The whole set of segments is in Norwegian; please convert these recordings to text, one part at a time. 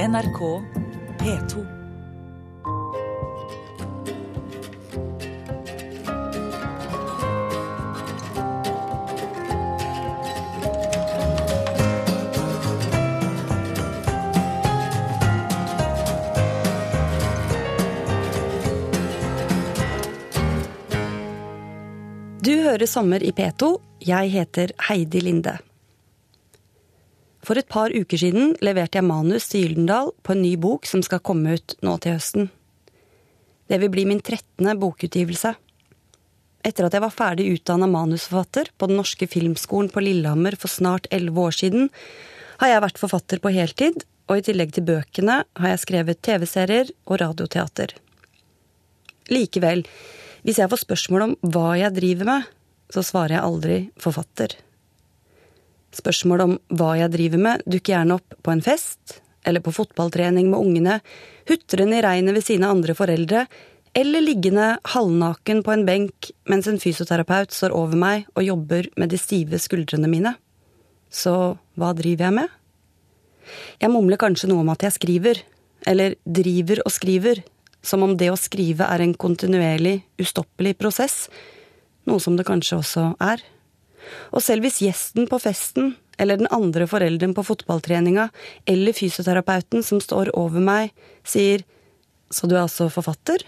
NRK P2. Du hører Sommer i P2. Jeg heter Heidi Linde. For et par uker siden leverte jeg manus til Gyldendal på en ny bok som skal komme ut nå til høsten. Det vil bli min trettende bokutgivelse. Etter at jeg var ferdig utdanna manusforfatter på Den norske filmskolen på Lillehammer for snart elleve år siden, har jeg vært forfatter på heltid, og i tillegg til bøkene har jeg skrevet TV-serier og radioteater. Likevel, hvis jeg får spørsmål om hva jeg driver med, så svarer jeg aldri forfatter. Spørsmål om hva jeg driver med, dukker gjerne opp på en fest, eller på fotballtrening med ungene, hutrende i regnet ved sine andre foreldre, eller liggende halvnaken på en benk mens en fysioterapeut står over meg og jobber med de stive skuldrene mine. Så hva driver jeg med? Jeg mumler kanskje noe om at jeg skriver, eller driver og skriver, som om det å skrive er en kontinuerlig, ustoppelig prosess, noe som det kanskje også er. Og selv hvis gjesten på festen, eller den andre forelderen på fotballtreninga, eller fysioterapeuten som står over meg, sier så du er altså forfatter?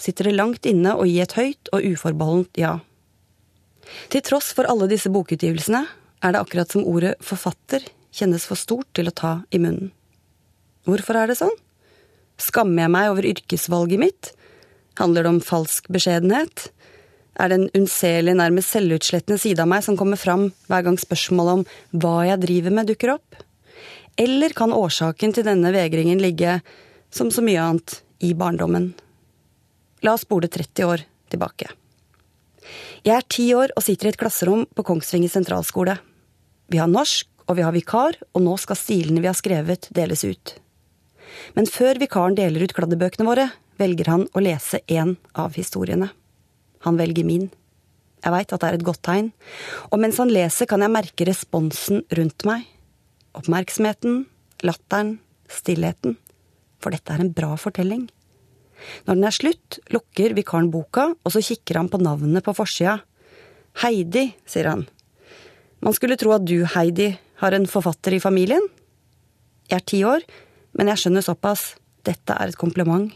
Sitter det langt inne å gi et høyt og uforbeholdent ja. Til tross for alle disse bokutgivelsene er det akkurat som ordet forfatter kjennes for stort til å ta i munnen. Hvorfor er det sånn? Skammer jeg meg over yrkesvalget mitt? Handler det om falsk beskjedenhet? Er det en unnselig, nærmest selvutslettende side av meg som kommer fram hver gang spørsmålet om hva jeg driver med, dukker opp? Eller kan årsaken til denne vegringen ligge, som så mye annet, i barndommen? La oss spole 30 år tilbake. Jeg er ti år og sitter i et klasserom på Kongsvinger sentralskole. Vi har norsk, og vi har vikar, og nå skal stilene vi har skrevet, deles ut. Men før vikaren deler ut kladdebøkene våre, velger han å lese én av historiene. Han velger min. Jeg veit at det er et godt tegn, og mens han leser, kan jeg merke responsen rundt meg. Oppmerksomheten, latteren, stillheten. For dette er en bra fortelling. Når den er slutt, lukker vikaren boka, og så kikker han på navnet på forsida. Heidi, sier han. Man skulle tro at du, Heidi, har en forfatter i familien. Jeg er ti år, men jeg skjønner såpass. Dette er et kompliment.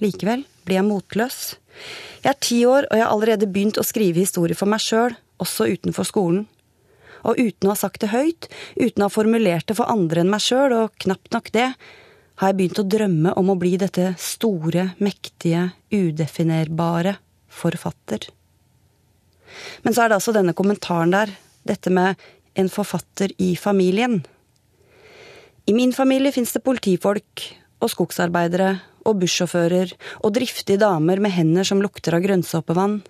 Likevel blir jeg motløs. Jeg er ti år, og jeg har allerede begynt å skrive historier for meg sjøl, også utenfor skolen. Og uten å ha sagt det høyt, uten å ha formulert det for andre enn meg sjøl, og knapt nok det, har jeg begynt å drømme om å bli dette store, mektige, udefinerbare forfatter. Men så er det altså denne kommentaren der, dette med en forfatter i familien. I min familie fins det politifolk og skogsarbeidere og bussjåfører og driftige damer med hender som lukter av grønnsåpevann.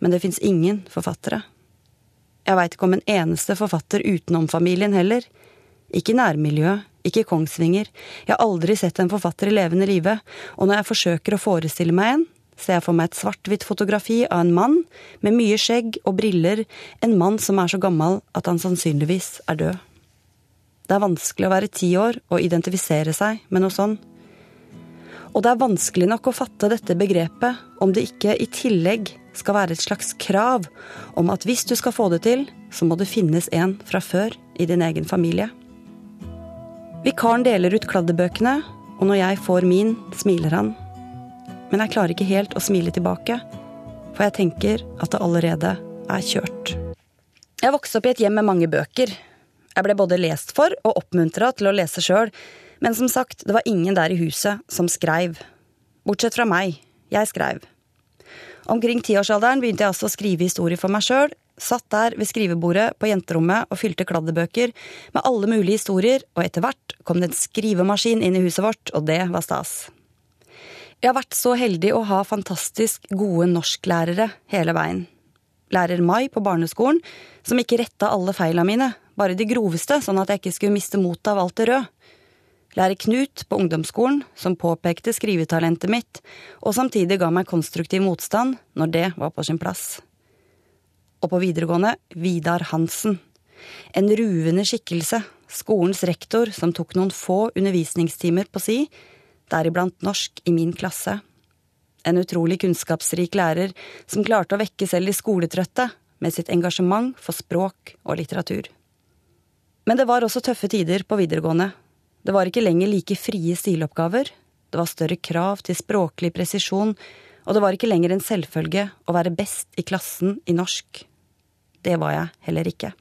Men det fins ingen forfattere. Jeg veit ikke om en eneste forfatter utenom familien heller. Ikke i nærmiljøet, ikke i Kongsvinger. Jeg har aldri sett en forfatter i levende live, og når jeg forsøker å forestille meg en, ser jeg for meg et svart-hvitt fotografi av en mann med mye skjegg og briller, en mann som er så gammel at han sannsynligvis er død. Det er vanskelig å være ti år og identifisere seg med noe sånn. Og det er vanskelig nok å fatte dette begrepet om det ikke i tillegg skal være et slags krav om at hvis du skal få det til, så må det finnes en fra før i din egen familie. Vikaren deler ut kladdebøkene, og når jeg får min, smiler han. Men jeg klarer ikke helt å smile tilbake, for jeg tenker at det allerede er kjørt. Jeg vokste opp i et hjem med mange bøker. Jeg ble både lest for og oppmuntra til å lese sjøl, men som sagt, det var ingen der i huset som skreiv. Bortsett fra meg. Jeg skreiv. Omkring tiårsalderen begynte jeg altså å skrive historier for meg sjøl. Satt der ved skrivebordet på jenterommet og fylte kladdebøker med alle mulige historier, og etter hvert kom det en skrivemaskin inn i huset vårt, og det var stas. Jeg har vært så heldig å ha fantastisk gode norsklærere hele veien. Lærer Mai på barneskolen, som ikke retta alle feila mine, bare de groveste, sånn at jeg ikke skulle miste motet av alt det røde. Lærer Knut på ungdomsskolen, som påpekte skrivetalentet mitt, og samtidig ga meg konstruktiv motstand når det var på sin plass. Og på videregående Vidar Hansen. En ruvende skikkelse skolens rektor som tok noen få undervisningstimer på si, deriblant norsk i min klasse. En utrolig kunnskapsrik lærer som klarte å vekke selv de skoletrøtte med sitt engasjement for språk og litteratur. Men det var også tøffe tider på videregående. Det var ikke lenger like frie stiloppgaver, det var større krav til språklig presisjon, og det var ikke lenger en selvfølge å være best i klassen i norsk. Det var jeg heller ikke.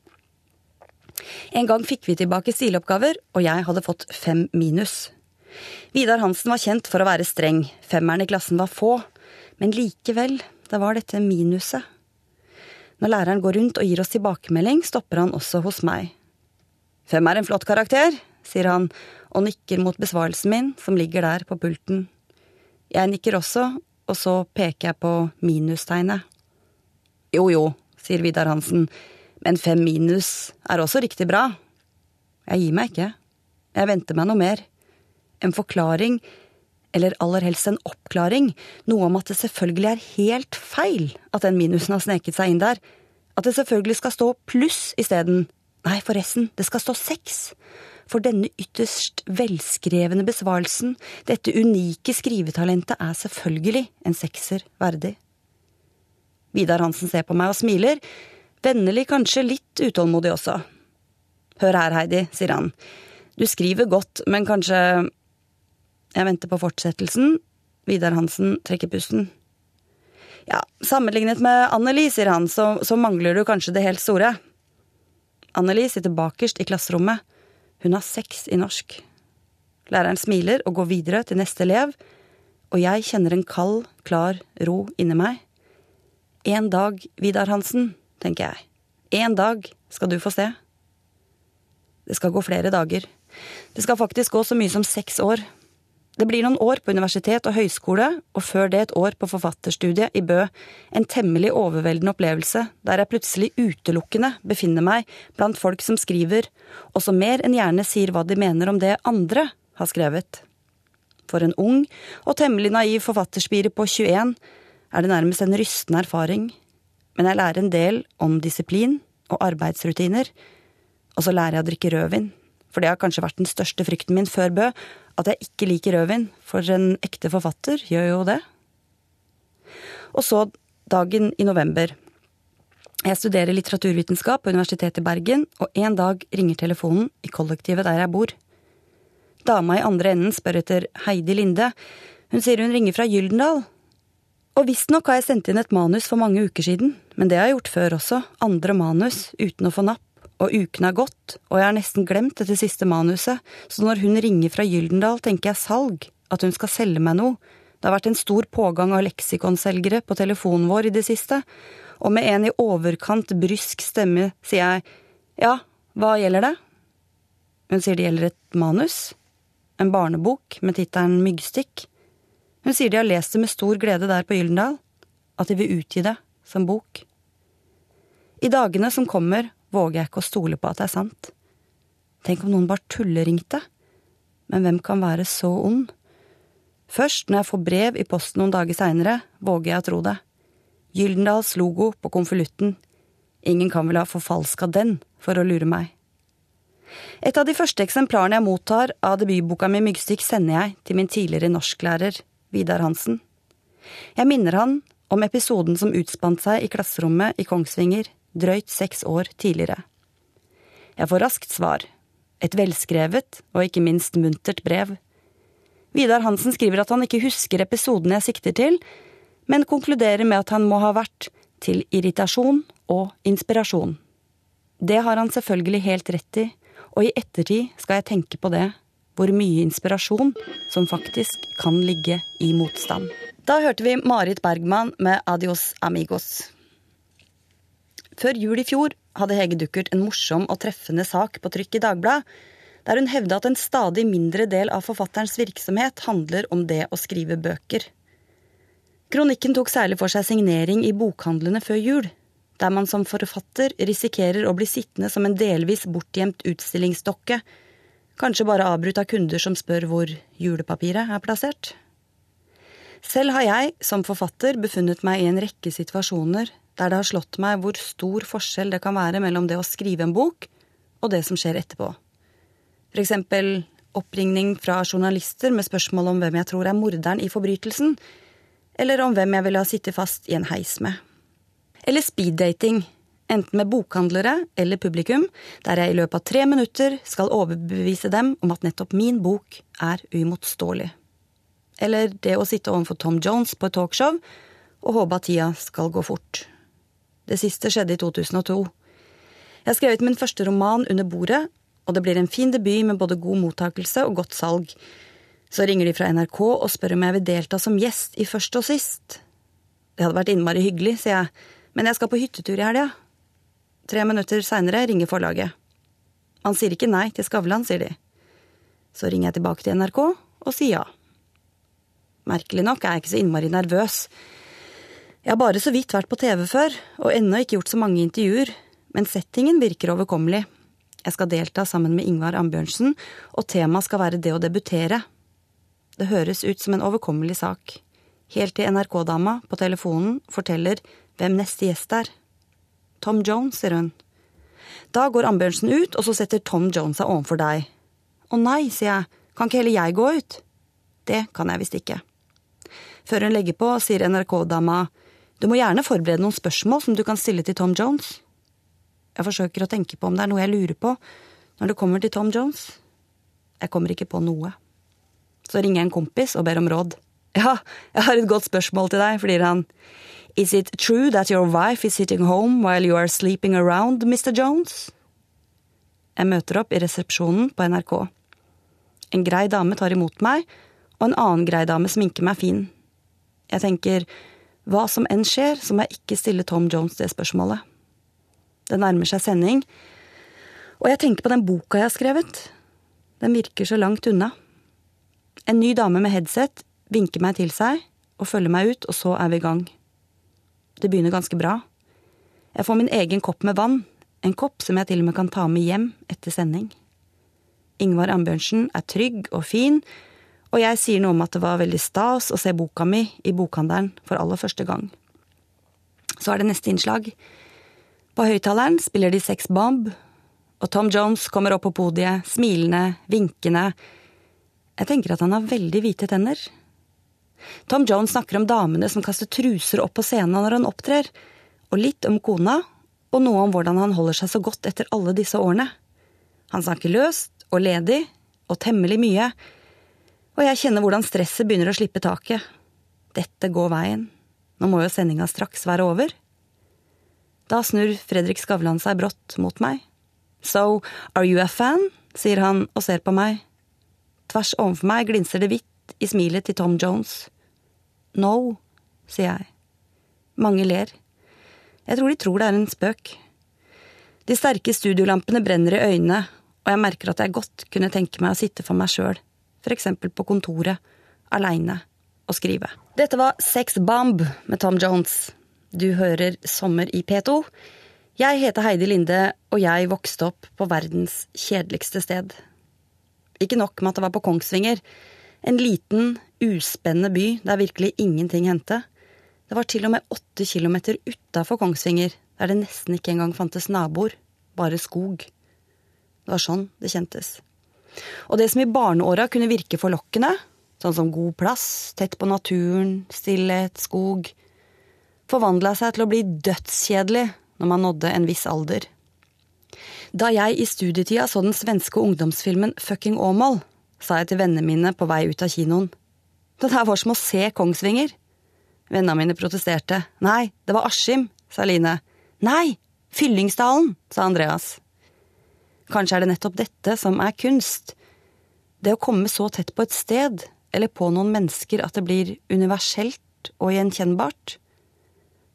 En gang fikk vi tilbake stiloppgaver, og jeg hadde fått fem minus. Vidar Hansen var kjent for å være streng, femmeren i klassen var få, men likevel, det var dette minuset. Når læreren går rundt og gir oss tilbakemelding, stopper han også hos meg. Fem er en flott karakter, sier han og nikker mot besvarelsen min, som ligger der på pulten. Jeg nikker også, og så peker jeg på minustegnet. Jo jo, sier Vidar Hansen, men fem minus er også riktig bra. Jeg gir meg ikke. Jeg venter meg noe mer. En forklaring, eller aller helst en oppklaring, noe om at det selvfølgelig er helt feil at den minusen har sneket seg inn der, at det selvfølgelig skal stå pluss isteden Nei, forresten, det skal stå seks. For denne ytterst velskrevne besvarelsen, dette unike skrivetalentet, er selvfølgelig en sekser verdig. Vidar Hansen ser på meg og smiler, vennlig, kanskje litt utålmodig også. Hør her, Heidi, sier han. Du skriver godt, men kanskje… Jeg venter på fortsettelsen. Vidar Hansen trekker pusten. Ja, sammenlignet med Anneli, sier han, så, så mangler du kanskje det helt store. Anneli sitter bakerst i klasserommet. Hun har seks i norsk. Læreren smiler og går videre til neste elev, og jeg kjenner en kald, klar ro inni meg. En dag, Vidar Hansen, tenker jeg. En dag skal du få se. Det skal gå flere dager. Det skal faktisk gå så mye som seks år. Det blir noen år på universitet og høyskole, og før det et år på forfatterstudiet i Bø. En temmelig overveldende opplevelse, der jeg plutselig utelukkende befinner meg blant folk som skriver, og som mer enn gjerne sier hva de mener om det andre har skrevet. For en ung og temmelig naiv forfatterspire på 21 er det nærmest en rystende erfaring, men jeg lærer en del om disiplin og arbeidsrutiner, og så lærer jeg å drikke rødvin, for det har kanskje vært den største frykten min før Bø, at jeg ikke liker rødvin, for en ekte forfatter gjør jo det. Og så dagen i november. Jeg studerer litteraturvitenskap på Universitetet i Bergen, og en dag ringer telefonen i kollektivet der jeg bor. Dama i andre enden spør etter Heidi Linde. Hun sier hun ringer fra Gyldendal. Og visstnok har jeg sendt inn et manus for mange uker siden, men det har jeg gjort før også, andre manus, uten å få napp og uken har gått, og jeg har nesten glemt dette siste manuset, så når hun ringer fra Gyldendal, tenker jeg salg, at hun skal selge meg noe. Det har vært en stor pågang av leksikonselgere på telefonen vår i det siste, og med en i overkant brysk stemme sier jeg ja, hva gjelder det? Hun sier det gjelder et manus, en barnebok med tittelen Myggstikk. Hun sier de har lest det med stor glede der på Gyldendal, at de vil utgi det som bok. I dagene som kommer, våger jeg ikke å stole på at det er sant. Tenk om noen bare tulleringte? Men hvem kan være så ond? Først når jeg får brev i posten noen dager seinere, våger jeg å tro det. Gyldendals logo på konvolutten. Ingen kan vel ha forfalska den for å lure meg. Et av de første eksemplarene jeg mottar av debutboka mi Myggstikk, sender jeg til min tidligere norsklærer, Vidar Hansen. Jeg minner han om episoden som utspant seg i klasserommet i Kongsvinger drøyt seks år tidligere. Jeg får raskt svar. Et velskrevet og ikke minst muntert brev. Vidar Hansen skriver at han ikke husker episoden jeg sikter til, men konkluderer med at han må ha vært til irritasjon og inspirasjon. Det har han selvfølgelig helt rett i, og i ettertid skal jeg tenke på det, hvor mye inspirasjon som faktisk kan ligge i motstand. Da hørte vi Marit Bergman med Adios Amigos. Før jul i fjor hadde Hege Duckert en morsom og treffende sak på trykk i Dagbladet, der hun hevda at en stadig mindre del av forfatterens virksomhet handler om det å skrive bøker. Kronikken tok særlig for seg signering i bokhandlene før jul, der man som forfatter risikerer å bli sittende som en delvis bortgjemt utstillingsdokke, kanskje bare avbrutt av kunder som spør hvor julepapiret er plassert. Selv har jeg, som forfatter, befunnet meg i en rekke situasjoner der det har slått meg hvor stor forskjell det kan være mellom det å skrive en bok og det som skjer etterpå. For eksempel oppringning fra journalister med spørsmål om hvem jeg tror er morderen i forbrytelsen, eller om hvem jeg ville ha sittet fast i en heis med. Eller speeddating, enten med bokhandlere eller publikum, der jeg i løpet av tre minutter skal overbevise dem om at nettopp min bok er uimotståelig. Eller det å sitte overfor Tom Jones på et talkshow og håpe at tida skal gå fort. Det siste skjedde i 2002. Jeg har skrevet min første roman under bordet, og det blir en fin debut med både god mottakelse og godt salg. Så ringer de fra NRK og spør om jeg vil delta som gjest i Først og sist. Det hadde vært innmari hyggelig, sier jeg, men jeg skal på hyttetur i helga. Tre minutter seinere ringer forlaget. Han sier ikke nei til Skavlan, sier de. Så ringer jeg tilbake til NRK og sier ja. Merkelig nok er jeg ikke så innmari nervøs. Jeg har bare så vidt vært på TV før, og ennå ikke gjort så mange intervjuer, men settingen virker overkommelig. Jeg skal delta sammen med Ingvar Ambjørnsen, og temaet skal være det å debutere. Det høres ut som en overkommelig sak, helt til NRK-dama på telefonen forteller hvem neste gjest er. Tom Jones, sier hun. Da går Ambjørnsen ut, og så setter Tom Jones seg overfor deg. Å nei, sier jeg, kan ikke heller jeg gå ut? Det kan jeg visst ikke. Før hun legger på, sier NRK-dama du må gjerne forberede noen spørsmål som du kan stille til Tom Jones. Jeg forsøker å tenke på om det er noe jeg lurer på når det kommer til Tom Jones. Jeg kommer ikke på noe. Så ringer jeg en kompis og ber om råd. Ja, jeg har et godt spørsmål til deg, flirer han. Is it true that your wife is sitting home while you are sleeping around, Mr. Jones? Jeg møter opp i resepsjonen på NRK. En grei dame tar imot meg, og en annen grei dame sminker meg fin. Jeg tenker hva som enn skjer, så må jeg ikke stille Tom Jones det spørsmålet. Det nærmer seg sending, og jeg tenker på den boka jeg har skrevet. Den virker så langt unna. En ny dame med headset vinker meg til seg og følger meg ut, og så er vi i gang. Det begynner ganske bra. Jeg får min egen kopp med vann, en kopp som jeg til og med kan ta med hjem etter sending. Ingvar Ambjørnsen er trygg og fin, og jeg sier noe om at det var veldig stas å se boka mi i bokhandelen for aller første gang. Så er det neste innslag. På høyttaleren spiller de Sex Bomb, og Tom Jones kommer opp på podiet, smilende, vinkende. Jeg tenker at han har veldig hvite tenner. Tom Jones snakker om damene som kaster truser opp på scenen når han opptrer, og litt om kona, og noe om hvordan han holder seg så godt etter alle disse årene. Han snakker løst og ledig, og temmelig mye, og jeg kjenner hvordan stresset begynner å slippe taket. Dette går veien. Nå må jo sendinga straks være over. Da snur Fredrik Skavlan seg brått mot meg. So, are you a fan? sier han og ser på meg. Tvers overfor meg glinser det hvitt i smilet til Tom Jones. No, sier jeg. Mange ler. Jeg tror de tror det er en spøk. De sterke studiolampene brenner i øynene, og jeg merker at jeg godt kunne tenke meg å sitte for meg sjøl eksempel på kontoret, aleine, og skrive. Dette var Sex Bomb med Tom Jones. Du hører Sommer i P2. Jeg heter Heidi Linde, og jeg vokste opp på verdens kjedeligste sted. Ikke nok med at det var på Kongsvinger, en liten, uspennende by der virkelig ingenting hendte. Det var til og med åtte kilometer utafor Kongsvinger, der det nesten ikke engang fantes naboer, bare skog. Det var sånn det kjentes. Og det som i barneåra kunne virke forlokkende, sånn som god plass, tett på naturen, stillhet, skog, forvandla seg til å bli dødskjedelig når man nådde en viss alder. Da jeg i studietida så den svenske ungdomsfilmen Fucking Åmål, sa jeg til vennene mine på vei ut av kinoen. Det der var som å se Kongsvinger. Vennene mine protesterte. Nei, det var Askim, sa Line. Nei, Fyllingsdalen, sa Andreas. Kanskje er det nettopp dette som er kunst. Det å komme så tett på et sted, eller på noen mennesker, at det blir universelt og gjenkjennbart.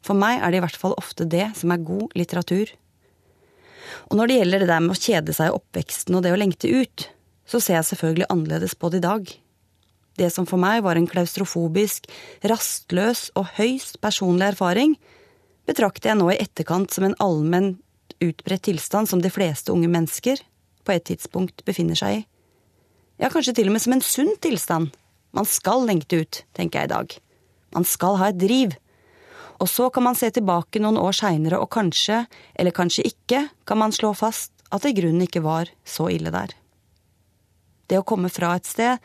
For meg er det i hvert fall ofte det som er god litteratur. Og når det gjelder det der med å kjede seg i oppveksten og det å lengte ut, så ser jeg selvfølgelig annerledes på det i dag. Det som for meg var en klaustrofobisk, rastløs og høyst personlig erfaring, betrakter jeg nå i etterkant som en allmenn utbredt tilstand som de fleste unge mennesker på et tidspunkt befinner seg i. Ja, kanskje til og med som en sunn tilstand. Man skal lengte ut, tenker jeg i dag. Man skal ha et driv. Og så kan man se tilbake noen år seinere, og kanskje, eller kanskje ikke, kan man slå fast at det i grunnen ikke var så ille der. det å komme fra et sted,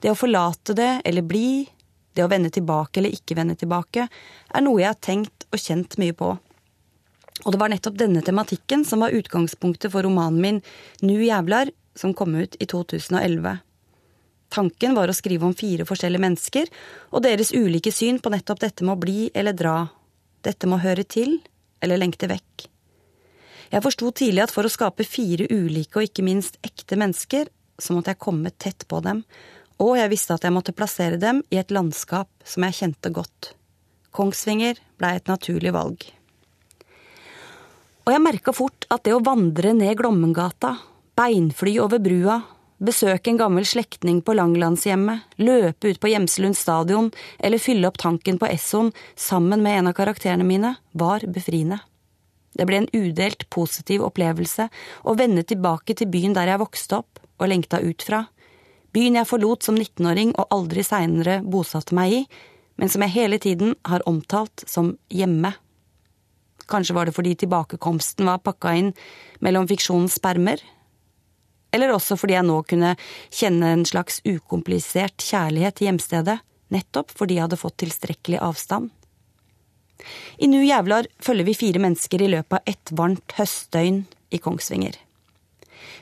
det å forlate det eller bli, det å vende tilbake eller ikke vende tilbake, er noe jeg har tenkt og kjent mye på. Og det var nettopp denne tematikken som var utgangspunktet for romanen min Nu jævlar, som kom ut i 2011. Tanken var å skrive om fire forskjellige mennesker og deres ulike syn på nettopp dette med å bli eller dra, dette med å høre til eller lengte vekk. Jeg forsto tidlig at for å skape fire ulike og ikke minst ekte mennesker, så måtte jeg komme tett på dem, og jeg visste at jeg måtte plassere dem i et landskap som jeg kjente godt. Kongsvinger blei et naturlig valg. Og jeg merka fort at det å vandre ned Glommengata, beinfly over brua, besøke en gammel slektning på Langlandshjemmet, løpe ut på Gjemselund stadion eller fylle opp tanken på Esson sammen med en av karakterene mine, var befriende. Det ble en udelt positiv opplevelse å vende tilbake til byen der jeg vokste opp og lengta ut fra, byen jeg forlot som 19-åring og aldri seinere bosatte meg i, men som jeg hele tiden har omtalt som hjemme. Kanskje var det fordi tilbakekomsten var pakka inn mellom fiksjonens spermer? Eller også fordi jeg nå kunne kjenne en slags ukomplisert kjærlighet til hjemstedet, nettopp fordi jeg hadde fått tilstrekkelig avstand? I Nu jævlar følger vi fire mennesker i løpet av ett varmt høstdøgn i Kongsvinger.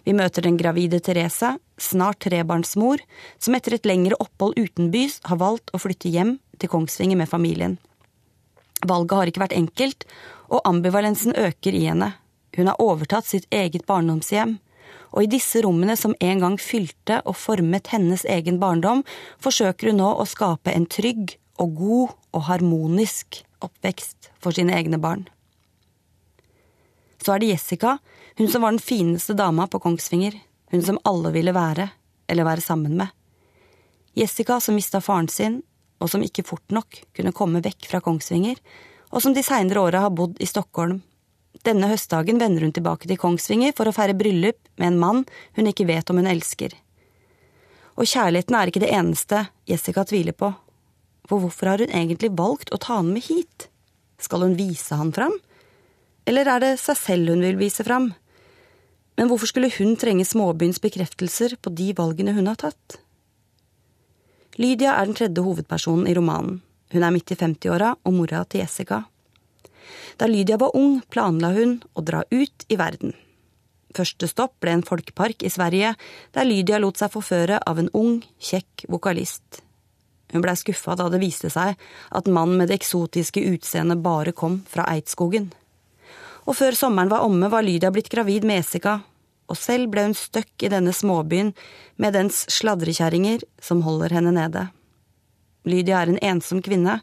Vi møter den gravide Therese, snart trebarnsmor, som etter et lengre opphold utenbys har valgt å flytte hjem til Kongsvinger med familien. Valget har ikke vært enkelt, og ambivalensen øker i henne. Hun har overtatt sitt eget barndomshjem, og i disse rommene som en gang fylte og formet hennes egen barndom, forsøker hun nå å skape en trygg og god og harmonisk oppvekst for sine egne barn. Så er det Jessica, hun som var den fineste dama på Kongsvinger, hun som alle ville være, eller være sammen med. Jessica som mista faren sin, og som ikke fort nok kunne komme vekk fra Kongsvinger, og som de seinere åra har bodd i Stockholm. Denne høstdagen vender hun tilbake til Kongsvinger for å feire bryllup med en mann hun ikke vet om hun elsker. Og kjærligheten er ikke det eneste Jessica tviler på. For hvorfor har hun egentlig valgt å ta han med hit? Skal hun vise han fram? Eller er det seg selv hun vil vise fram? Men hvorfor skulle hun trenge småbyens bekreftelser på de valgene hun har tatt? Lydia er den tredje hovedpersonen i romanen. Hun er midt i 50-åra og mora til Jessica. Da Lydia var ung, planla hun å dra ut i verden. Første stopp ble en folkepark i Sverige, der Lydia lot seg forføre av en ung, kjekk vokalist. Hun blei skuffa da det viste seg at mannen med det eksotiske utseendet bare kom fra Eidskogen. Og før sommeren var omme, var Lydia blitt gravid med Jessica, og selv ble hun støkk i denne småbyen med dens sladrekjerringer som holder henne nede. Lydia er en ensom kvinne,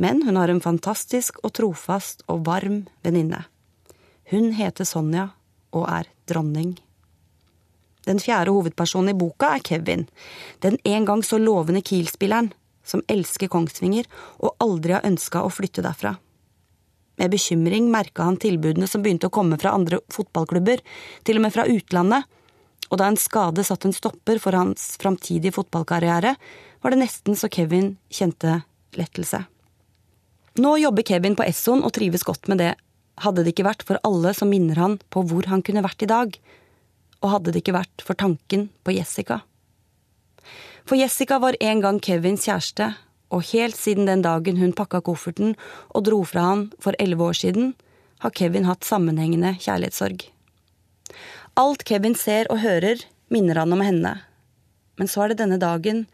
men hun har en fantastisk og trofast og varm venninne. Hun heter Sonja og er dronning. Den fjerde hovedpersonen i boka er Kevin, den en gang så lovende Kiel-spilleren som elsker Kongsvinger og aldri har ønska å flytte derfra. Med bekymring merka han tilbudene som begynte å komme fra andre fotballklubber, til og med fra utlandet, og da en skade satte en stopper for hans framtidige fotballkarriere, var det nesten så Kevin kjente lettelse. Nå jobber Kevin på Esson og trives godt med det, hadde det ikke vært for alle som minner han på hvor han kunne vært i dag, og hadde det ikke vært for tanken på Jessica. For Jessica var en gang Kevins kjæreste, og helt siden den dagen hun pakka kofferten og dro fra han for elleve år siden, har Kevin hatt sammenhengende kjærlighetssorg. Alt Kevin ser og hører, minner han om henne. Men så er det denne dagen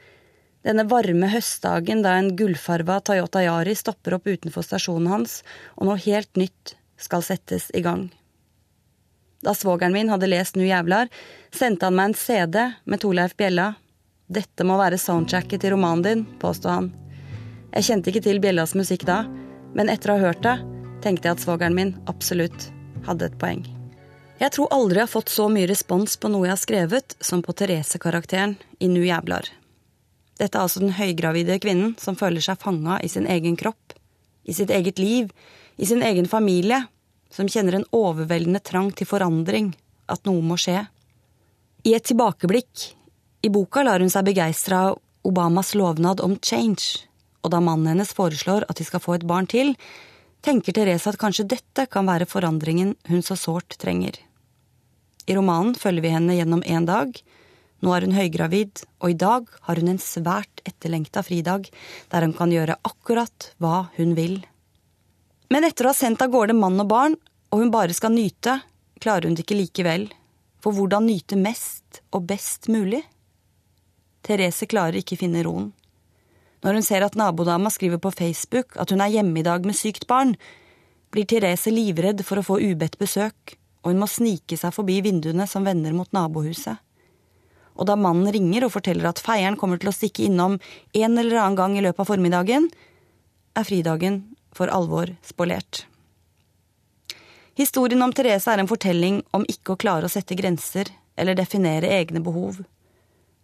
denne varme høstdagen da en gullfarva Toyota Yari stopper opp utenfor stasjonen hans, og noe helt nytt skal settes i gang. Da svogeren min hadde lest Nu jævlar, sendte han meg en CD med Torleif Bjella. Dette må være soundtracket til romanen din, påstod han. Jeg kjente ikke til Bjellas musikk da, men etter å ha hørt det, tenkte jeg at svogeren min absolutt hadde et poeng. Jeg tror aldri jeg har fått så mye respons på noe jeg har skrevet, som på Therese-karakteren i Nu jævlar. Dette er altså den høygravide kvinnen som føler seg fanga i sin egen kropp, i sitt eget liv, i sin egen familie, som kjenner en overveldende trang til forandring, at noe må skje. I et tilbakeblikk i boka lar hun seg begeistre av Obamas lovnad om change, og da mannen hennes foreslår at de skal få et barn til, tenker Therese at kanskje dette kan være forandringen hun så sårt trenger. I romanen følger vi henne gjennom en dag, Nå er hun høygravid, og i dag har hun en svært etterlengta fridag, der hun kan gjøre akkurat hva hun vil. Men etter å ha sendt av gårde mann og barn, og hun bare skal nyte, klarer hun det ikke likevel. For hvordan nyte mest og best mulig? Therese klarer ikke finne roen. Når hun ser at nabodama skriver på Facebook at hun er hjemme i dag med sykt barn, blir Therese livredd for å få ubedt besøk, og hun må snike seg forbi vinduene som vender mot nabohuset og da mannen ringer og forteller at feieren kommer til å stikke innom en eller annen gang i løpet av formiddagen, er fridagen for alvor spolert. Historien om Therese er en fortelling om ikke å klare å sette grenser eller definere egne behov.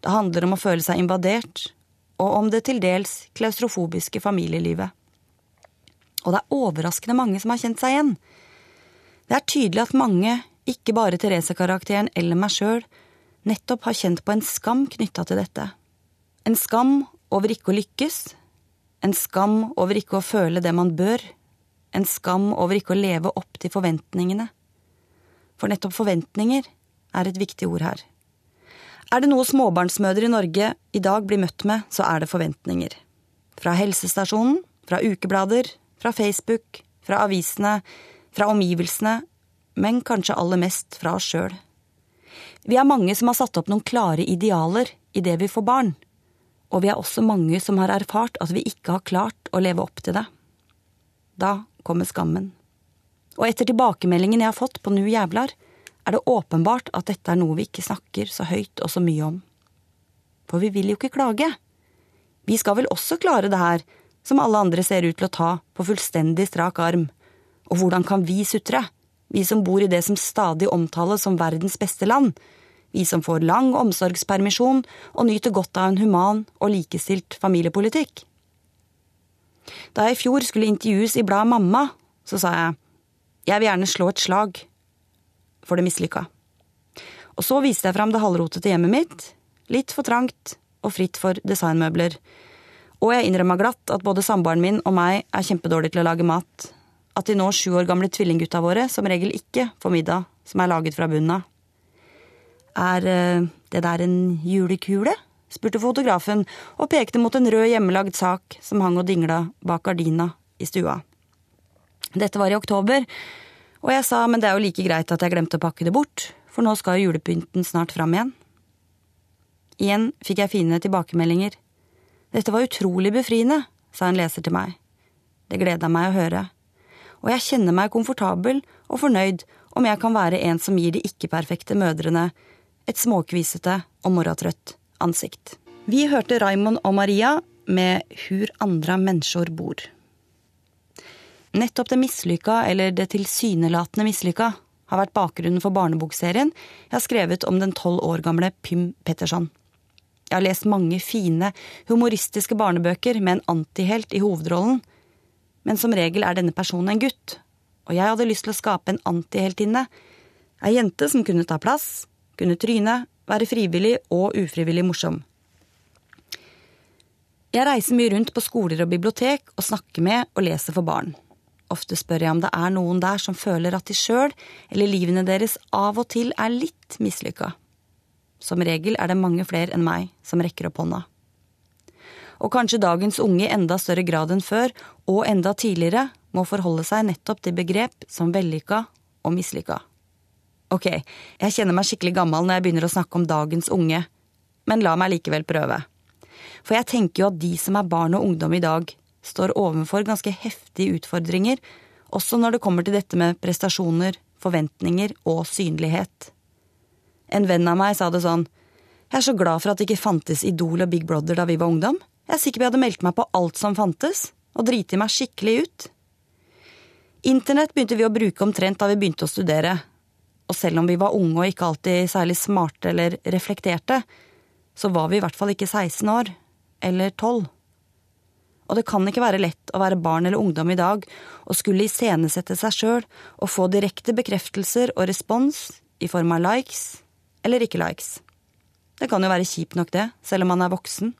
Det handler om å føle seg invadert, og om det til dels klaustrofobiske familielivet. Og det er overraskende mange som har kjent seg igjen. Det er tydelig at mange, ikke bare Therese-karakteren eller meg sjøl, nettopp har kjent på en skam knytta til dette. En skam over ikke å lykkes, en skam over ikke å føle det man bør, en skam over ikke å leve opp til forventningene. For nettopp forventninger er et viktig ord her. Er det noe småbarnsmødre i Norge i dag blir møtt med, så er det forventninger. Fra helsestasjonen, fra ukeblader, fra Facebook, fra avisene, fra omgivelsene, men kanskje aller mest fra oss sjøl. Vi er mange som har satt opp noen klare idealer idet vi får barn, og vi er også mange som har erfart at vi ikke har klart å leve opp til det. Da kommer skammen. Og etter tilbakemeldingen jeg har fått på Nu jævlar, er det åpenbart at dette er noe vi ikke snakker så høyt og så mye om. For vi vil jo ikke klage. Vi skal vel også klare det her, som alle andre ser ut til å ta på fullstendig strak arm. Og hvordan kan vi sutre? vi som bor i det som stadig omtales som verdens beste land, vi som får lang omsorgspermisjon og nyter godt av en human og likestilt familiepolitikk. Da jeg i fjor skulle intervjues i bladet Mamma, så sa jeg jeg vil gjerne slå et slag for det mislykka. Og så viste jeg fram det halvrotete hjemmet mitt, litt for trangt og fritt for designmøbler, og jeg innrømma glatt at både samboeren min og meg er kjempedårlige til å lage mat, at de nå sju år gamle tvillinggutta våre som regel ikke får middag som er laget fra bunnen av. Er uh, det der en julekule? spurte fotografen og pekte mot en rød hjemmelagd sak som hang og dingla bak gardina i stua. Dette var i oktober, og jeg sa men det er jo like greit at jeg glemte å pakke det bort, for nå skal jo julepynten snart fram igjen. Igjen fikk jeg fine tilbakemeldinger. Dette var utrolig befriende, sa en leser til meg. Det gleda meg å høre og jeg kjenner meg komfortabel og fornøyd om jeg kan være en som gir de ikke-perfekte mødrene et småkvisete og morratrøtt ansikt. Vi hørte Raymond og Maria med Hur andra mennesker bor. Nettopp det mislykka, eller det tilsynelatende mislykka, har vært bakgrunnen for barnebokserien jeg har skrevet om den tolv år gamle Pym Petterson. Jeg har lest mange fine, humoristiske barnebøker med en antihelt i hovedrollen, men som regel er denne personen en gutt, og jeg hadde lyst til å skape en antiheltinne, ei jente som kunne ta plass, kunne tryne, være frivillig og ufrivillig morsom. Jeg reiser mye rundt på skoler og bibliotek og snakker med og leser for barn. Ofte spør jeg om det er noen der som føler at de sjøl eller livene deres av og til er litt mislykka. Som regel er det mange flere enn meg som rekker opp hånda og kanskje dagens unge i enda større grad enn før, og enda tidligere, må forholde seg nettopp til begrep som vellykka og mislykka. Ok, jeg kjenner meg skikkelig gammel når jeg begynner å snakke om dagens unge, men la meg likevel prøve. For jeg tenker jo at de som er barn og ungdom i dag, står overfor ganske heftige utfordringer, også når det kommer til dette med prestasjoner, forventninger og synlighet. En venn av meg sa det sånn, jeg er så glad for at det ikke fantes Idol og Big Brother da vi var ungdom. Jeg er sikker jeg hadde meldt meg på alt som fantes, og driti meg skikkelig ut. Internett begynte vi å bruke omtrent da vi begynte å studere, og selv om vi var unge og ikke alltid særlig smarte eller reflekterte, så var vi i hvert fall ikke 16 år, eller 12. Og det kan ikke være lett å være barn eller ungdom i dag og skulle iscenesette seg sjøl og få direkte bekreftelser og respons i form av likes eller ikke likes. Det kan jo være kjipt nok, det, selv om man er voksen.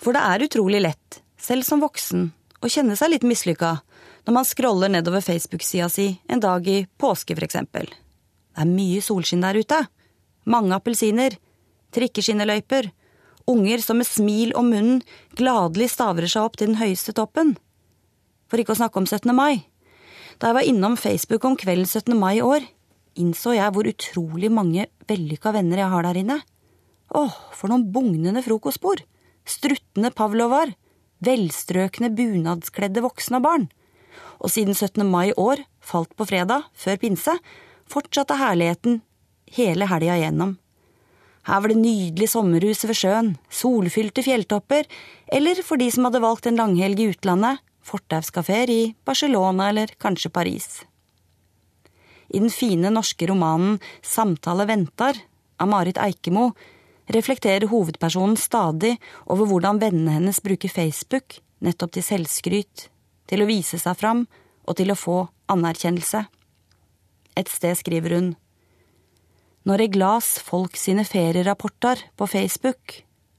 For det er utrolig lett, selv som voksen, å kjenne seg litt mislykka når man scroller nedover Facebook-sida si en dag i påske, for eksempel. Det er mye solskinn der ute. Mange appelsiner. trikkeskinneløyper, unger som med smil om munnen gladelig stavrer seg opp til den høyeste toppen. For ikke å snakke om 17. mai. Da jeg var innom Facebook om kvelden 17. mai i år, innså jeg hvor utrolig mange vellykka venner jeg har der inne. Åh, for noen bugnende frokostbord! Struttende pavlovar! Velstrøkne bunadskledde voksne og barn! Og siden 17. mai i år falt på fredag, før pinse, fortsatte herligheten hele helga igjennom. Her var det nydelige sommerhuset ved sjøen, solfylte fjelltopper, eller for de som hadde valgt en langhelg i utlandet, fortauskafeer i Barcelona eller kanskje Paris. I den fine norske romanen Samtale ventar av Marit Eikemo reflekterer hovedpersonen stadig over hvordan vennene hennes bruker Facebook nettopp til selvskryt, til å vise seg fram og til å få anerkjennelse. Et sted skriver hun Når jeg las folk sine ferierapporter på Facebook,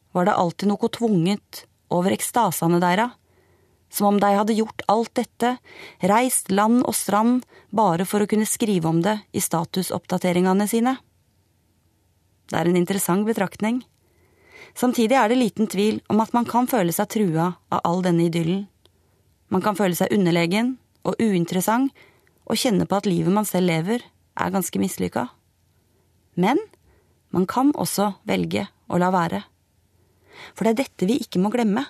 var det alltid noe tvunget over ekstasene deira, som om de hadde gjort alt dette, reist land og strand bare for å kunne skrive om det i statusoppdateringene sine. Det er en interessant betraktning. Samtidig er det liten tvil om at man kan føle seg trua av all denne idyllen. Man kan føle seg underlegen og uinteressant og kjenne på at livet man selv lever, er ganske mislykka. Men man kan også velge å la være. For det er dette vi ikke må glemme,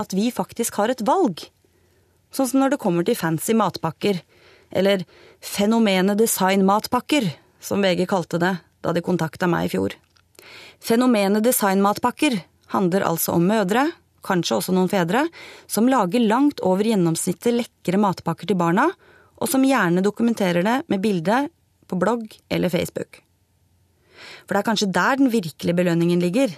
at vi faktisk har et valg. Sånn som når det kommer til fancy matpakker, eller fenomenet designmatpakker, som VG kalte det da de kontakta meg i fjor. Fenomenet designmatpakker handler altså om mødre, kanskje også noen fedre, som lager langt over gjennomsnittet lekre matpakker til barna, og som gjerne dokumenterer det med bilde på blogg eller Facebook. For det er kanskje der den virkelige belønningen ligger,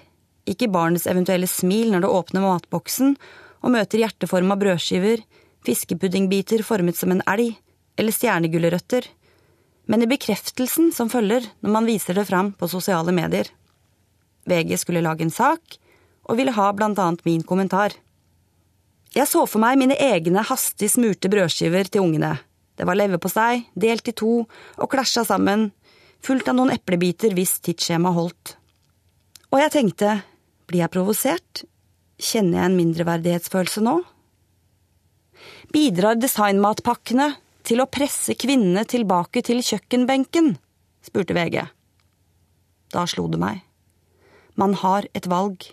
ikke barnets eventuelle smil når det åpner matboksen og møter hjerteforma brødskiver, fiskepuddingbiter formet som en elg, eller stjernegulrøtter men i bekreftelsen som følger når man viser det fram på sosiale medier. VG skulle lage en sak, og ville ha blant annet min kommentar. Jeg så for meg mine egne hastig smurte brødskiver til ungene. Det var leverpostei, delt i to og klasja sammen, fulgt av noen eplebiter hvis tidsskjema holdt. Og jeg tenkte, blir jeg provosert? Kjenner jeg en mindreverdighetsfølelse nå? Bidrar designmatpakkene til å presse kvinnene tilbake til kjøkkenbenken? spurte VG. Da slo det meg. Man har et valg.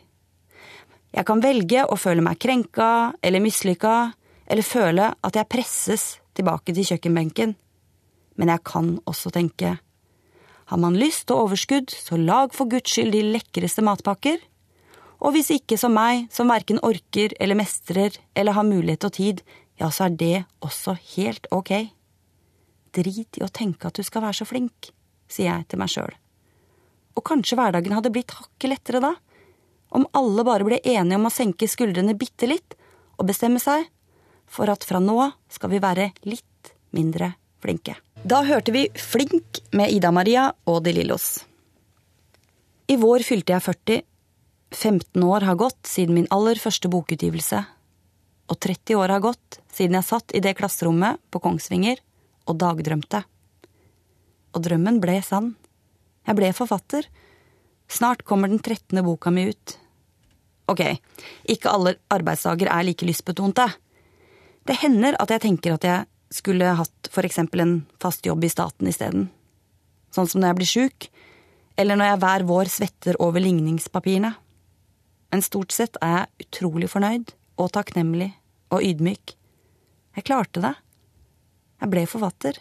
Jeg kan velge å føle meg krenka eller mislykka, eller føle at jeg presses tilbake til kjøkkenbenken. Men jeg kan også tenke, har man lyst og overskudd, så lag for guds skyld de lekreste matpakker. Og hvis ikke som meg, som verken orker eller mestrer eller har mulighet og tid, ja, så er det også helt ok. Drit i å tenke at du skal være så flink, sier jeg til meg sjøl. Og kanskje hverdagen hadde blitt hakket lettere da, om alle bare ble enige om å senke skuldrene bitte litt og bestemme seg for at fra nå skal vi være litt mindre flinke. Da hørte vi Flink med Ida Maria og De Lillos. I vår fylte jeg 40. 15 år har gått siden min aller første bokutgivelse og 30 år har gått siden jeg satt i det klasserommet på Kongsvinger og dagdrømte. Og drømmen ble sann. Jeg ble forfatter. Snart kommer den trettende boka mi ut. Ok, ikke alle arbeidsdager er like lystbetonte. Det hender at jeg tenker at jeg skulle hatt eksempel en fast jobb i staten isteden. Sånn som når jeg blir sjuk, eller når jeg hver vår svetter over ligningspapirene. Men stort sett er jeg utrolig fornøyd og takknemlig og ydmyk. Jeg klarte det. Jeg ble forfatter.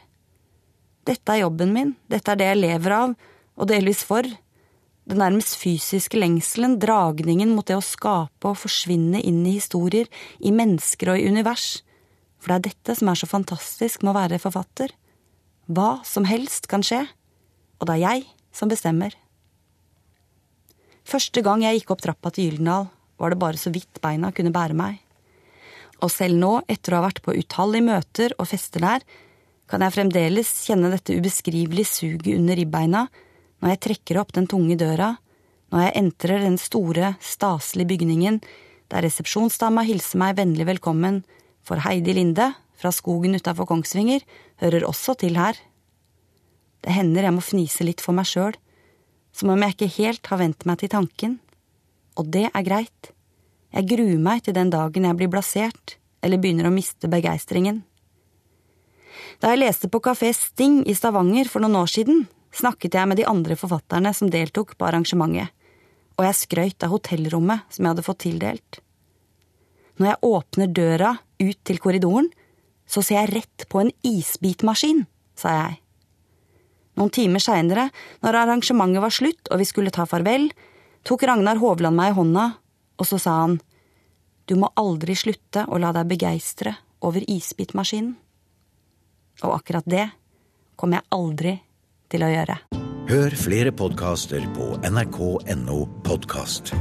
Dette er jobben min, dette er det jeg lever av, og delvis for. Den nærmest fysiske lengselen, dragningen mot det å skape og forsvinne inn i historier, i mennesker og i univers. For det er dette som er så fantastisk med å være forfatter. Hva som helst kan skje, og det er jeg som bestemmer. Første gang jeg gikk opp trappa til Gyldendal, var det bare så vidt beina kunne bære meg. Og selv nå, etter å ha vært på utallige møter og fester der, kan jeg fremdeles kjenne dette ubeskrivelige suget under ribbeina når jeg trekker opp den tunge døra, når jeg entrer den store, staselige bygningen der resepsjonsdama hilser meg vennlig velkommen, for Heidi Linde fra skogen utafor Kongsvinger hører også til her. Det hender jeg må fnise litt for meg sjøl, som om jeg ikke helt har vent meg til tanken. Og det er greit. Jeg gruer meg til den dagen jeg blir blasert eller begynner å miste begeistringen. Da jeg leste på kafé Sting i Stavanger for noen år siden, snakket jeg med de andre forfatterne som deltok på arrangementet, og jeg skrøyt av hotellrommet som jeg hadde fått tildelt. Når jeg åpner døra ut til korridoren, så ser jeg rett på en isbitmaskin, sa jeg. Noen timer seinere, når arrangementet var slutt og vi skulle ta farvel, tok Ragnar Hovland meg i hånda, og så sa han, du må aldri slutte å la deg begeistre over isbitmaskinen. Og akkurat det kommer jeg aldri til å gjøre. Hør flere podkaster på nrk.no podkast.